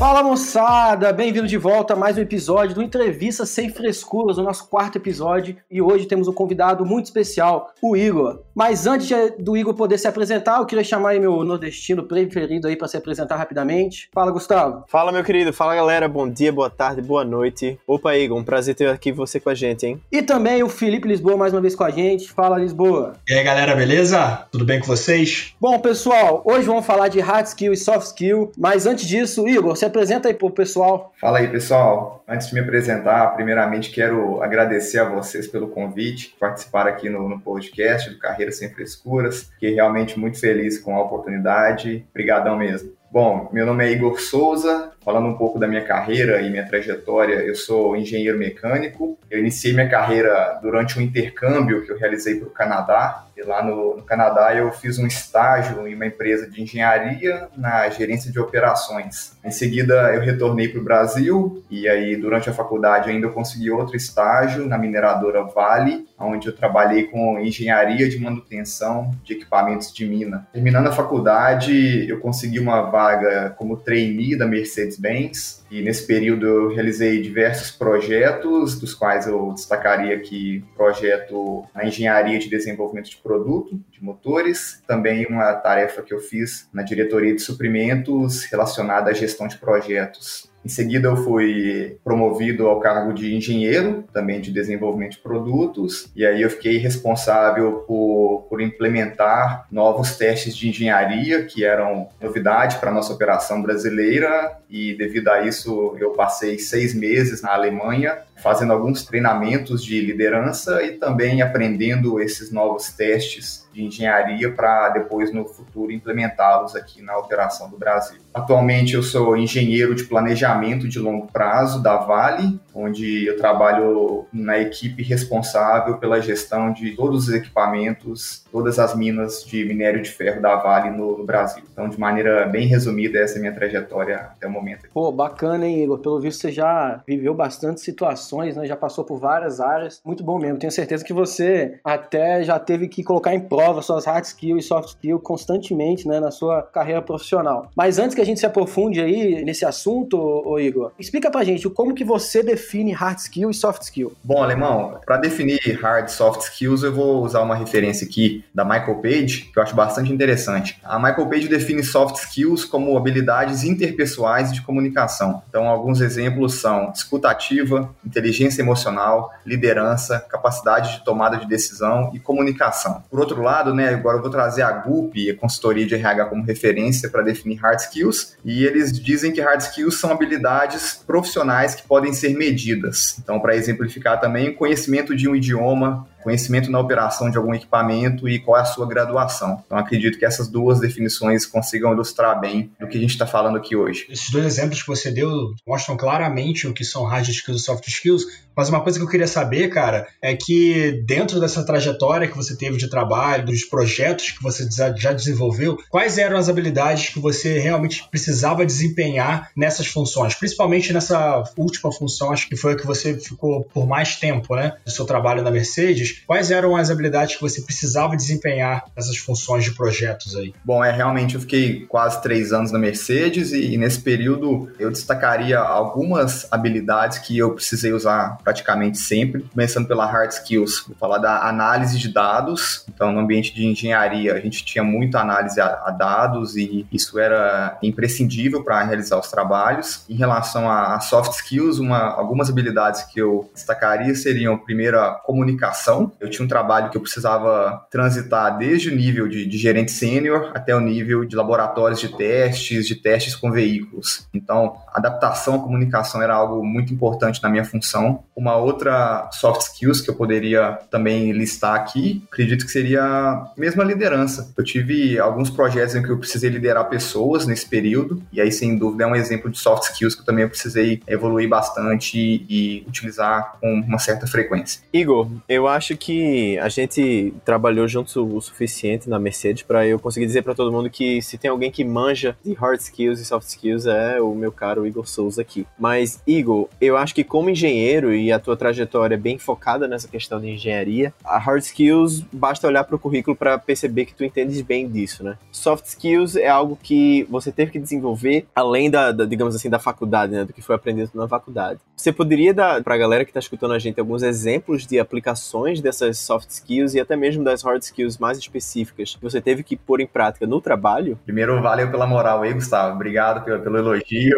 Fala moçada, bem-vindo de volta a mais um episódio do Entrevista Sem Frescuras, o nosso quarto episódio. E hoje temos um convidado muito especial, o Igor. Mas antes do Igor poder se apresentar, eu queria chamar aí meu nordestino preferido aí para se apresentar rapidamente. Fala, Gustavo. Fala, meu querido. Fala, galera. Bom dia, boa tarde, boa noite. Opa, Igor, um prazer ter aqui você com a gente, hein? E também o Felipe Lisboa mais uma vez com a gente. Fala, Lisboa. E aí, galera, beleza? Tudo bem com vocês? Bom, pessoal, hoje vamos falar de hard skill e soft skill. Mas antes disso, Igor, se apresenta aí pro pessoal. Fala aí, pessoal. Antes de me apresentar, primeiramente quero agradecer a vocês pelo convite, participar aqui no, no podcast do Carreira Sem Frescuras. Fiquei realmente muito feliz com a oportunidade. Obrigadão mesmo. Bom, meu nome é Igor Souza, falando um pouco da minha carreira e minha trajetória, eu sou engenheiro mecânico. Eu iniciei minha carreira durante um intercâmbio que eu realizei para o Canadá. Lá no, no, Canadá eu fiz um estágio em uma empresa de engenharia na gerência de operações. Em seguida eu retornei para o Brasil e aí durante a faculdade ainda eu consegui outro estágio na mineradora Vale, onde eu trabalhei com engenharia de manutenção de equipamentos de mina. Terminando a faculdade eu consegui uma vaga como trainee da Mercedes-Benz e nesse período eu realizei diversos projetos, dos quais eu destacaria aqui o projeto na engenharia de desenvolvimento de produto, de motores, também uma tarefa que eu fiz na diretoria de suprimentos relacionada à gestão de projetos em seguida, eu fui promovido ao cargo de engenheiro, também de desenvolvimento de produtos, e aí eu fiquei responsável por, por implementar novos testes de engenharia, que eram novidade para a nossa operação brasileira, e devido a isso, eu passei seis meses na Alemanha, fazendo alguns treinamentos de liderança e também aprendendo esses novos testes de engenharia para depois no futuro implementá-los aqui na operação do Brasil. Atualmente eu sou engenheiro de planejamento de longo prazo da Vale, onde eu trabalho na equipe responsável pela gestão de todos os equipamentos, todas as minas de minério de ferro da Vale no, no Brasil. Então, de maneira bem resumida, essa é a minha trajetória até o momento. Pô, bacana, hein, Igor? Pelo visto, você já viveu bastante situações, né? Já passou por várias áreas. Muito bom mesmo. Tenho certeza que você até já teve que colocar em prova suas hard skills e soft skills constantemente, né, na sua carreira profissional. Mas antes que a gente se aprofunde aí nesse assunto, ô, Igor, explica pra gente como que você define hard skill e soft skill. Bom, Alemão, para definir hard e soft skills, eu vou usar uma referência aqui da Michael Page, que eu acho bastante interessante. A Michael Page define soft skills como habilidades interpessoais de comunicação. Então, alguns exemplos são escutativa, inteligência emocional, liderança, capacidade de tomada de decisão e comunicação. Por outro lado, né, agora eu vou trazer a GUP, a consultoria de RH, como referência para definir hard skills, e eles dizem que hard skills são habilidades profissionais que podem ser medidas. Então, para exemplificar também, conhecimento de um idioma, conhecimento na operação de algum equipamento e qual é a sua graduação. Então, acredito que essas duas definições consigam ilustrar bem do que a gente está falando aqui hoje. Esses dois exemplos que você deu mostram claramente o que são hard skills e soft skills, mas uma coisa que eu queria saber, cara, é que dentro dessa trajetória que você teve de trabalho, dos projetos que você já desenvolveu, quais eram as habilidades que você realmente precisava desempenhar nessas funções, principalmente nessa última função, acho que foi a que você ficou por mais tempo, né, do seu trabalho na Mercedes, quais eram as habilidades que você precisava desempenhar nessas funções de projetos aí? Bom, é realmente eu fiquei quase três anos na Mercedes e, e nesse período eu destacaria algumas habilidades que eu precisei usar praticamente sempre, começando pela hard skills. Vou falar da análise de dados. Então, no ambiente de engenharia, a gente tinha muita análise a, a dados e isso era imprescindível para realizar os trabalhos. Em relação a, a soft skills, uma, algumas habilidades que eu destacaria seriam, primeiro, a comunicação eu tinha um trabalho que eu precisava transitar desde o nível de, de gerente sênior até o nível de laboratórios de testes, de testes com veículos. Então, adaptação à comunicação era algo muito importante na minha função. Uma outra soft skills que eu poderia também listar aqui, acredito que seria a liderança. Eu tive alguns projetos em que eu precisei liderar pessoas nesse período, e aí, sem dúvida, é um exemplo de soft skills que eu também precisei evoluir bastante e utilizar com uma certa frequência. Igor, eu acho acho que a gente trabalhou juntos o suficiente na Mercedes para eu conseguir dizer para todo mundo que se tem alguém que manja de hard skills e soft skills é o meu caro Igor Souza aqui. Mas, Igor, eu acho que como engenheiro e a tua trajetória é bem focada nessa questão de engenharia, a hard skills basta olhar para o currículo para perceber que tu entendes bem disso, né? Soft skills é algo que você teve que desenvolver além da, da digamos assim, da faculdade, né? Do que foi aprendido na faculdade. Você poderia dar para a galera que está escutando a gente alguns exemplos de aplicações dessas soft skills e até mesmo das hard skills mais específicas que você teve que pôr em prática no trabalho? Primeiro, valeu pela moral aí, Gustavo. Obrigado pelo, pelo elogio.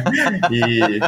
e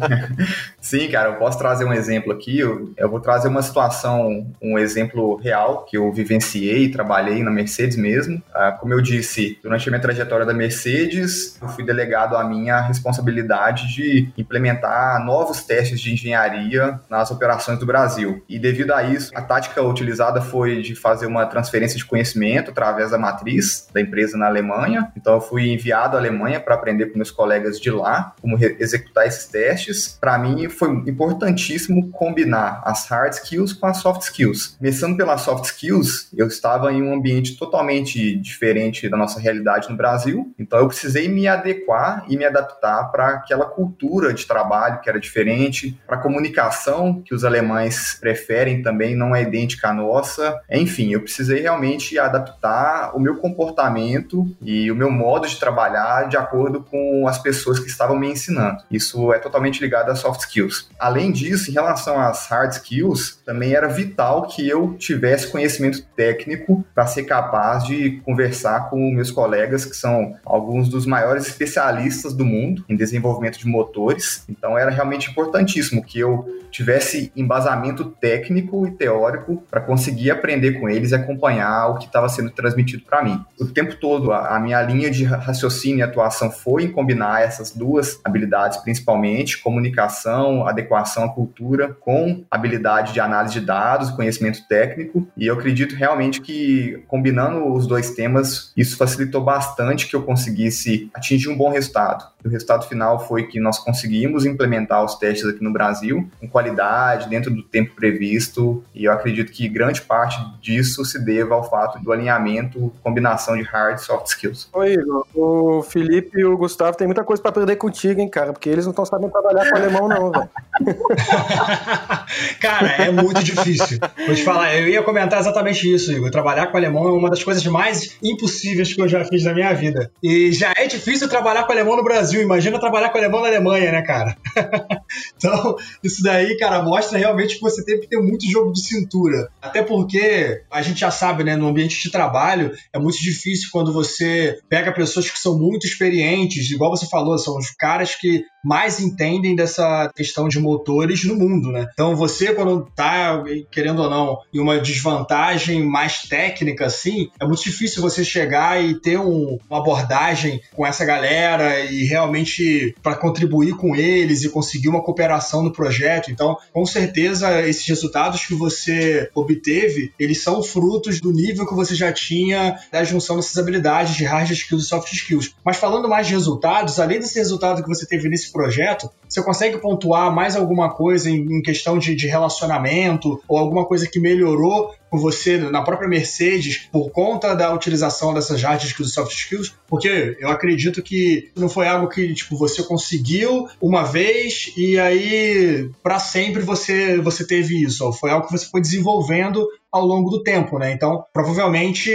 sim, cara, eu posso trazer um exemplo aqui. Eu, eu, vou trazer uma situação, um exemplo real que eu vivenciei, trabalhei na Mercedes mesmo. Ah, como eu disse, durante a minha trajetória da Mercedes, eu fui delegado a minha responsabilidade de implementar novos testes de engenharia nas operações do Brasil. E devido a isso, a tática utilizada foi de fazer uma transferência de conhecimento através da matriz da empresa na Alemanha. Então, eu fui enviado à Alemanha para aprender com meus colegas de lá como executar esses testes. Para mim, foi importantíssimo combinar as hard skills com as soft skills. Começando pelas soft skills, eu estava em um ambiente totalmente diferente da nossa realidade no Brasil, então eu precisei me adequar e me adaptar para aquela cultura de trabalho que era diferente, para a comunicação que os alemães preferem também não é idêntica à nossa. Enfim, eu precisei realmente adaptar o meu comportamento e o meu modo de trabalhar de acordo com as pessoas que estavam me ensinando. Isso é totalmente ligado às soft skills. Além disso, em relação às hard skills, também era vital que eu tivesse conhecimento técnico para ser capaz de conversar com meus colegas, que são alguns dos maiores especialistas do mundo em desenvolvimento de motores. Então era realmente importantíssimo que eu tivesse embasamento técnico e teórico para conseguir aprender com eles e acompanhar o que estava sendo transmitido para mim. O tempo todo, a, a, minha linha de raciocínio e atuação foi em combinar essas duas habilidades, principalmente comunicação, adequação à cultura, com habilidade de análise de dados, conhecimento técnico. E eu acredito realmente que combinando os dois temas, isso facilitou bastante que eu conseguisse atingir um bom resultado. O resultado final foi que nós conseguimos implementar os testes aqui no Brasil com qualidade, dentro do tempo previsto, e eu acredito que grande parte disso se deva ao fato do alinhamento, combinação de hard e soft skills. Oi, Igor, o Felipe e o Gustavo têm muita coisa para aprender contigo, hein, cara, porque eles não estão sabendo trabalhar com alemão, não, velho. cara, é muito difícil. Vou te falar, eu ia comentar exatamente isso, Igor. Trabalhar com alemão é uma das coisas mais impossíveis que eu já fiz na minha vida. E já é difícil trabalhar com alemão no Brasil imagina trabalhar com alemão na Alemanha, né, cara? então, isso daí, cara, mostra realmente que você tem que ter muito jogo de cintura. Até porque a gente já sabe, né, no ambiente de trabalho é muito difícil quando você pega pessoas que são muito experientes, igual você falou, são os caras que mais entendem dessa questão de motores no mundo, né? Então você, quando tá, querendo ou não, em uma desvantagem mais técnica, assim, é muito difícil você chegar e ter um, uma abordagem com essa galera e realmente para contribuir com eles e conseguir uma cooperação no projeto. Então, com certeza, esses resultados que você obteve, eles são frutos do nível que você já tinha da junção dessas habilidades de hard skills e soft skills. Mas falando mais de resultados, além desse resultado que você teve nesse projeto, você consegue pontuar mais alguma coisa em, em questão de, de relacionamento ou alguma coisa que melhorou com você na própria Mercedes por conta da utilização dessas hard skills e soft skills? Porque eu acredito que não foi algo que tipo você conseguiu uma vez e aí para sempre você você teve isso, foi algo que você foi desenvolvendo ao longo do tempo, né? Então, provavelmente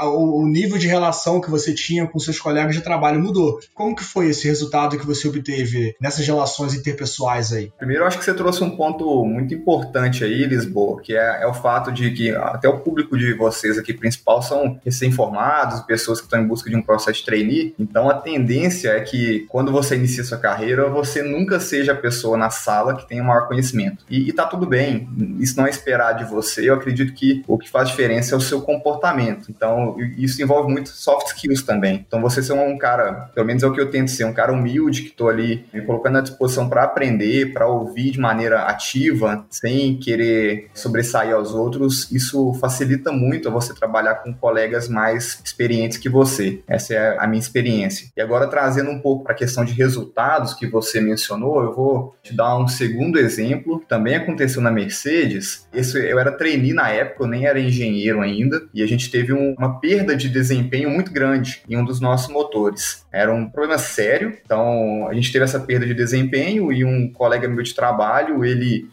a, o, nível de relação que você tinha com seus colegas de trabalho mudou. Como que foi esse resultado que você obteve nessas relações interpessoais aí? Primeiro, acho que você trouxe um ponto muito importante aí, Lisboa, que é, é o fato de que até o público de vocês aqui principal são recém-formados, pessoas que estão em busca de um processo de trainee. Então, a tendência é que quando você inicia sua carreira, você nunca seja a pessoa na sala que tem o maior conhecimento. E, e tá tudo bem, isso não é esperar de você. Eu acredito acredito que o que faz diferença é o seu comportamento. Então, isso envolve muito soft skills também. Então, você ser um cara, pelo menos é o que eu tento ser, um cara humilde que estou ali me colocando à disposição para aprender, para ouvir de maneira ativa, sem querer sobressair aos outros, isso facilita muito você trabalhar com colegas mais experientes que você. Essa é a minha experiência. E agora, trazendo um pouco para a questão de resultados que você mencionou, eu vou te dar um segundo exemplo, também aconteceu na Mercedes. Esse, eu era trainee na época, eu nem era engenheiro ainda, e a gente teve um, uma perda de desempenho muito grande em um dos nossos motores. Era um problema sério, então a gente teve essa perda de desempenho e um colega meu de trabalho, ele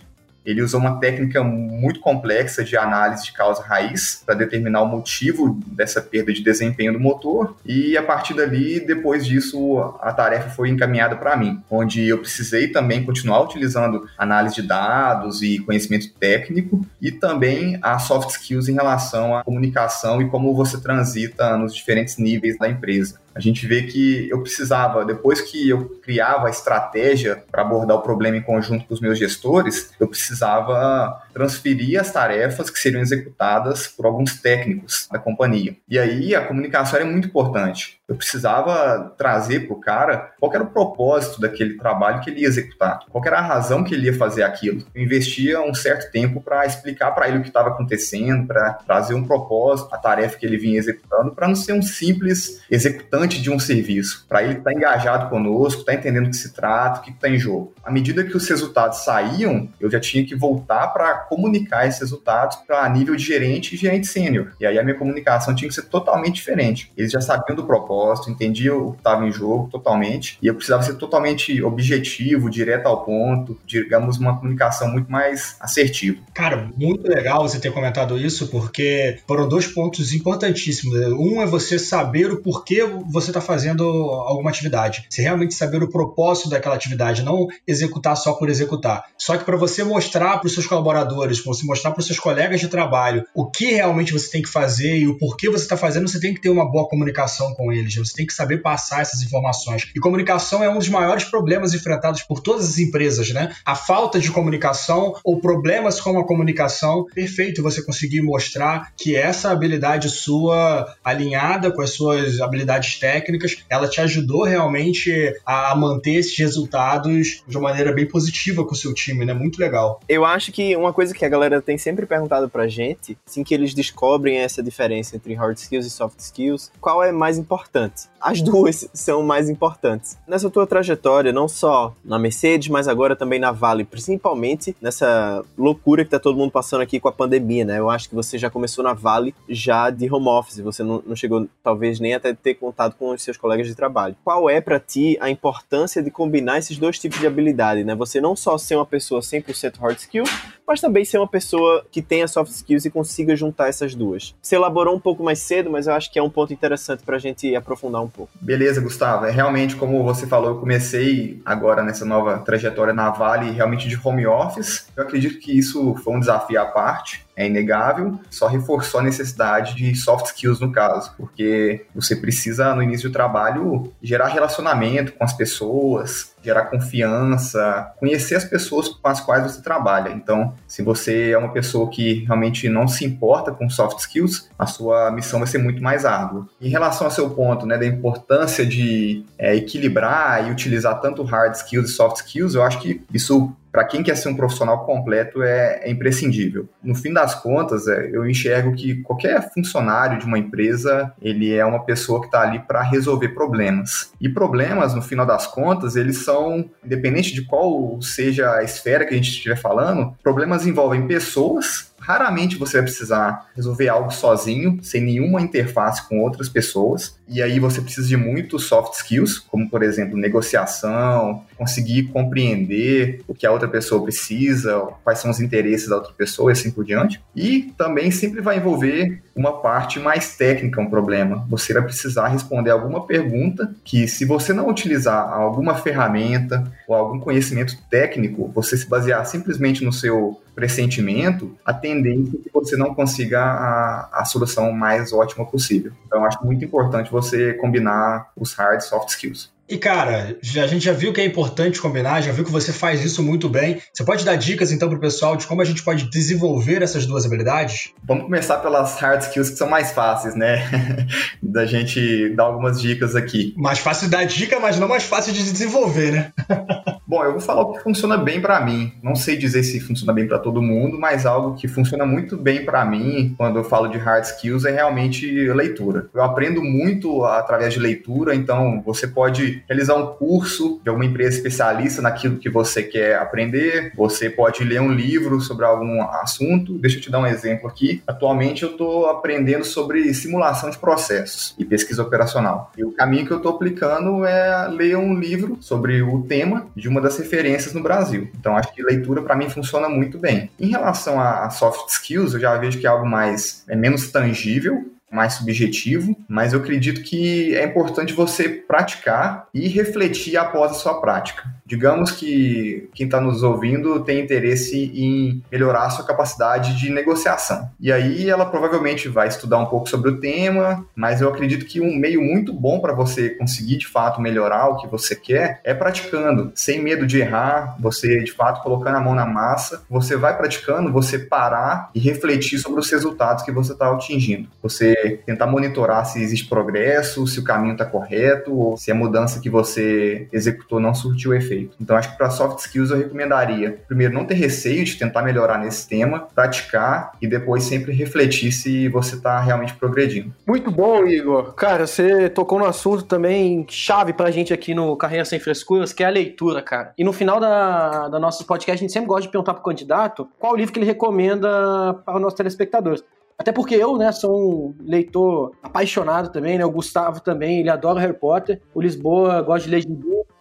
ele usou uma técnica muito complexa de análise de causa raiz para determinar o motivo dessa perda de desempenho do motor. E a partir dali, depois disso, a tarefa foi encaminhada para mim, onde eu precisei também continuar utilizando análise de dados e conhecimento técnico e também a soft skills em relação à comunicação e como você transita nos diferentes níveis da empresa a gente vê que eu precisava, depois que eu criava a estratégia para abordar o problema em conjunto com os meus gestores, eu precisava transferir as tarefas que seriam executadas por alguns técnicos da companhia. E aí a comunicação era muito importante. Eu precisava trazer para o cara qual era o propósito daquele trabalho que ele ia executar, qual era a razão que ele ia fazer aquilo. Eu investia um certo tempo para explicar para ele o que estava acontecendo, para trazer um propósito, a tarefa que ele vinha executando, para não ser um simples executante de um serviço, para ele estar tá engajado conosco, estar tá entendendo o que se trata, o que está em jogo. À medida que os resultados saíam, eu já tinha que voltar para comunicar esses resultados para nível de gerente e gerente sênior. E aí a minha comunicação tinha que ser totalmente diferente. Eles já sabiam do propósito, entendiam o que estava em jogo totalmente, e eu precisava ser totalmente objetivo, direto ao ponto, digamos, uma comunicação muito mais assertiva. Cara, muito legal você ter comentado isso, porque foram dois pontos importantíssimos. Um é você saber o porquê você está fazendo alguma atividade. Você realmente saber o propósito daquela atividade, não executar só por executar. Só que para você mostrar para os seus colaboradores colaboradores, você mostrar para os seus colegas de trabalho o que realmente você tem que fazer e o porquê você está fazendo, você tem que ter uma boa comunicação com eles. Você tem que saber passar essas informações. E comunicação é um dos maiores problemas enfrentados por todas as empresas, né? A falta de comunicação ou problemas com a comunicação. Perfeito você conseguir mostrar que essa habilidade sua, alinhada com as suas habilidades técnicas, ela te ajudou realmente a manter esses resultados de uma maneira bem positiva com o seu time, né? Muito legal. Eu acho que uma coisa que a galera tem sempre perguntado pra gente, assim que eles descobrem essa diferença entre hard skills e soft skills, qual é mais importante? As duas são mais importantes. Nessa tua trajetória, não só na Mercedes, mas agora também na Vale, principalmente nessa loucura que tá todo mundo passando aqui com a pandemia, né? Eu acho que você já começou na Vale já de home office, você não, não chegou talvez nem até ter contato com os seus colegas de trabalho. Qual é para ti a importância de combinar esses dois tipos de habilidade, né? Você não só ser uma pessoa 100% hard skill, mas também ser uma pessoa que tenha soft skills e consiga juntar essas duas. Você elaborou um pouco mais cedo, mas eu acho que é um ponto interessante para gente um pouco. Beleza, Gustavo. É realmente, como você falou, eu comecei agora nessa nova trajetória na Vale realmente de home office. Eu acredito que isso foi um desafio à parte é inegável, só reforçou a necessidade de soft skills no caso, porque você precisa, no início do trabalho, gerar relacionamento com as pessoas, gerar confiança, conhecer as pessoas com as quais você trabalha. Então, se você é uma pessoa que realmente não se importa com soft skills, a sua missão vai ser muito mais árdua. Em relação ao seu ponto, né, da importância de é, equilibrar e utilizar tanto hard skills e soft skills, eu acho que isso para quem quer ser um profissional completo é, é imprescindível. No fim das contas, é, eu enxergo que qualquer funcionário de uma empresa ele é uma pessoa que está ali para resolver problemas. E problemas, no final das contas, eles são, independente de qual seja a esfera que a gente estiver falando, problemas envolvem pessoas Raramente você vai precisar resolver algo sozinho, sem nenhuma interface com outras pessoas. E aí você precisa de muitos soft skills, como por exemplo, negociação, conseguir compreender o que a outra pessoa precisa, quais são os interesses da outra pessoa e assim por diante. E também sempre vai envolver uma parte mais técnica, um problema. Você vai precisar responder alguma pergunta que, se você não utilizar alguma ferramenta ou algum conhecimento técnico, você se basear simplesmente no seu pressentimento, a tendência é que você não consiga a, a solução mais ótima possível. Então, eu acho muito importante você combinar os hard e soft skills. E cara, já, a gente já viu que é importante combinar, já viu que você faz isso muito bem. Você pode dar dicas então para o pessoal de como a gente pode desenvolver essas duas habilidades? Vamos começar pelas hard skills que são mais fáceis, né? da gente dar algumas dicas aqui. Mais fácil dar dica, mas não mais fácil de desenvolver, né? Bom, eu vou falar o que funciona bem para mim. Não sei dizer se funciona bem para todo mundo, mas algo que funciona muito bem para mim quando eu falo de hard skills é realmente leitura. Eu aprendo muito através de leitura, então você pode realizar um curso de alguma empresa especialista naquilo que você quer aprender, você pode ler um livro sobre algum assunto. Deixa eu te dar um exemplo aqui. Atualmente eu estou aprendendo sobre simulação de processos e pesquisa operacional. E o caminho que eu estou aplicando é ler um livro sobre o tema de uma uma das referências no Brasil. Então, acho que leitura para mim funciona muito bem. Em relação a soft skills, eu já vejo que é algo mais é menos tangível, mais subjetivo, mas eu acredito que é importante você praticar e refletir após a sua prática. Digamos que quem está nos ouvindo tem interesse em melhorar a sua capacidade de negociação. E aí ela provavelmente vai estudar um pouco sobre o tema, mas eu acredito que um meio muito bom para você conseguir de fato melhorar o que você quer é praticando, sem medo de errar, você de fato colocando a mão na massa, você vai praticando, você parar e refletir sobre os resultados que você está atingindo. Você tentar monitorar se existe progresso, se o caminho está correto ou se a mudança que você executou não surtiu efeito Então, acho que para soft skills eu recomendaria, primeiro, não ter receio de tentar melhorar nesse tema, praticar e depois sempre refletir se você está realmente progredindo. Muito bom, Igor. Cara, você tocou no assunto também chave para a gente aqui no Carreira Sem Frescuras, que é a leitura, cara. E no final da, da nosso podcast, a gente sempre gosta de perguntar para o candidato qual livro que ele recomenda para os nossos telespectadores. Até porque eu, né, sou um leitor apaixonado também, né? O Gustavo também, ele adora Harry Potter. O Lisboa gosta de ler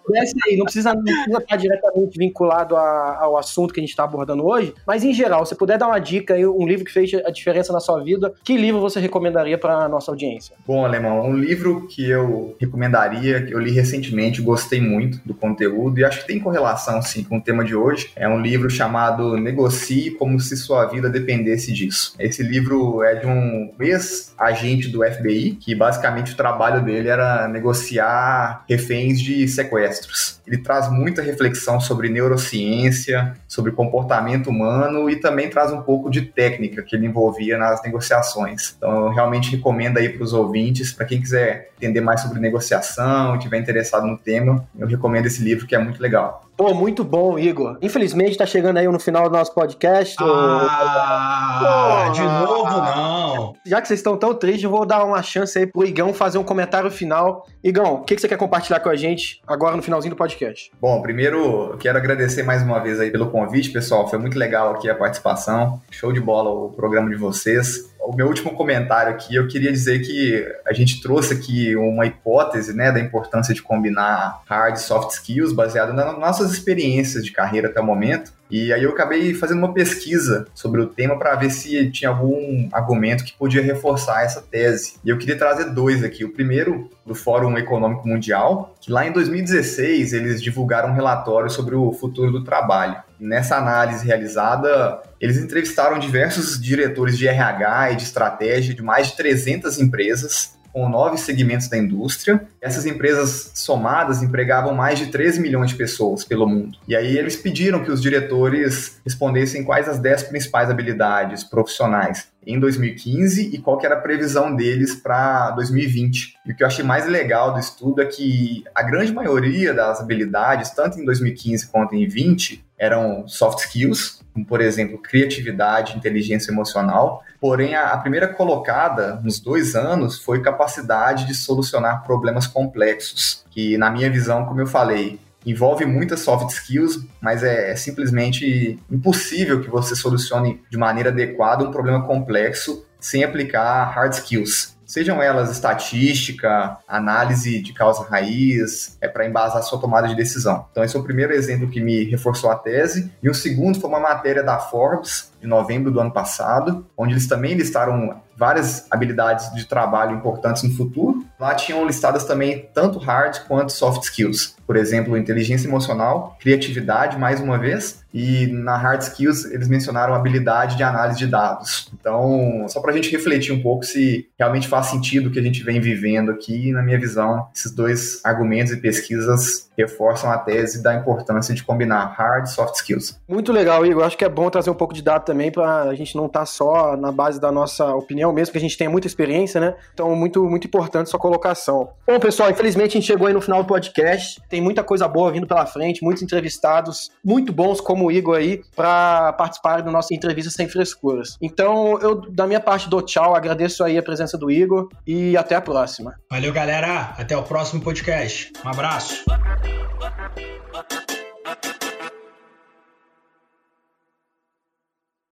Desce aí, não precisa, não precisa estar diretamente vinculado a, ao assunto que a gente está abordando hoje, mas em geral, se puder dar uma dica aí, um livro que fez a diferença na sua vida, que livro você recomendaria para a nossa audiência? Bom, Alemão, um livro que eu recomendaria, que eu li recentemente, gostei muito do conteúdo e acho que tem correlação, sim, com o tema de hoje, é um livro chamado Negocie como se sua vida dependesse disso. Esse livro é de um ex-agente do FBI, que basicamente o trabalho dele era negociar reféns de sequestro palestras. Ele traz muita reflexão sobre neurociência, sobre comportamento humano e também traz um pouco de técnica que ele envolvia nas negociações. Então, eu realmente recomendo aí para os ouvintes, para quem quiser entender mais sobre negociação, e tiver interessado no tema, eu recomendo esse livro que é muito legal. Pô, muito bom, Igor. Infelizmente tá chegando aí no final do nosso podcast. Ah, de novo não. Já que vocês estão tão tristes, eu vou dar uma chance aí pro Igão fazer um comentário final. Igão, o que, que você quer compartilhar com a gente agora no finalzinho do podcast? Bom, primeiro quero agradecer mais uma vez aí pelo convite, pessoal. Foi muito legal aqui a participação. Show de bola o programa de vocês o meu último comentário aqui, eu queria dizer que a gente trouxe aqui uma hipótese, né, da importância de combinar hard e soft skills baseado nas nossas experiências de carreira até o momento. E aí eu acabei fazendo uma pesquisa sobre o tema para ver se tinha algum argumento que podia reforçar essa tese. E eu queria trazer dois aqui. O primeiro, do Fórum Econômico Mundial, que lá em 2016 eles divulgaram um relatório sobre o futuro do trabalho. Nessa análise realizada, eles entrevistaram diversos diretores de RH e de estratégia de mais de 300 empresas com nove segmentos da indústria. Essas empresas somadas empregavam mais de 3 milhões de pessoas pelo mundo. E aí eles pediram que os diretores respondessem quais as 10 principais habilidades profissionais em 2015 e qual era a previsão deles para 2020. E o que eu achei mais legal do estudo é que a grande maioria das habilidades, tanto em 2015 quanto em 2020, eram soft skills, como por exemplo criatividade, inteligência emocional. Porém, a primeira colocada nos dois anos foi capacidade de solucionar problemas complexos, que na minha visão, como eu falei, envolve muitas soft skills, mas é, é, simplesmente impossível que você solucione de maneira adequada um problema complexo sem aplicar hard skills sejam elas estatística, análise de causa raiz, é para embasar sua tomada de decisão. Então esse é o primeiro exemplo que me reforçou a tese. E o segundo foi uma matéria da Forbes de novembro do ano passado, onde eles também listaram várias habilidades de trabalho importantes no futuro. Lá tinham listadas também tanto hard quanto soft skills. Por exemplo, inteligência emocional, criatividade, mais uma vez, e na hard skills eles mencionaram habilidade de análise de dados. Então, só para a gente refletir um pouco se realmente faz sentido o que a gente vem vivendo aqui, na minha visão, esses dois argumentos e pesquisas reforçam a tese da importância de combinar hard e soft skills. Muito legal, Igor. Acho que é bom trazer um pouco de dado também para a gente não estar tá só na base da nossa opinião, mesmo que a gente tenha muita experiência, né? Então, muito, muito importante sua colocação. Bom, pessoal, infelizmente a gente chegou aí no final do podcast. Tem tem muita coisa boa vindo pela frente, muitos entrevistados muito bons, como o Igor aí, para participar da nossa entrevista sem frescuras. Então, eu, da minha parte, dou tchau, agradeço aí a presença do Igor e até a próxima. Valeu, galera. Até o próximo podcast. Um abraço.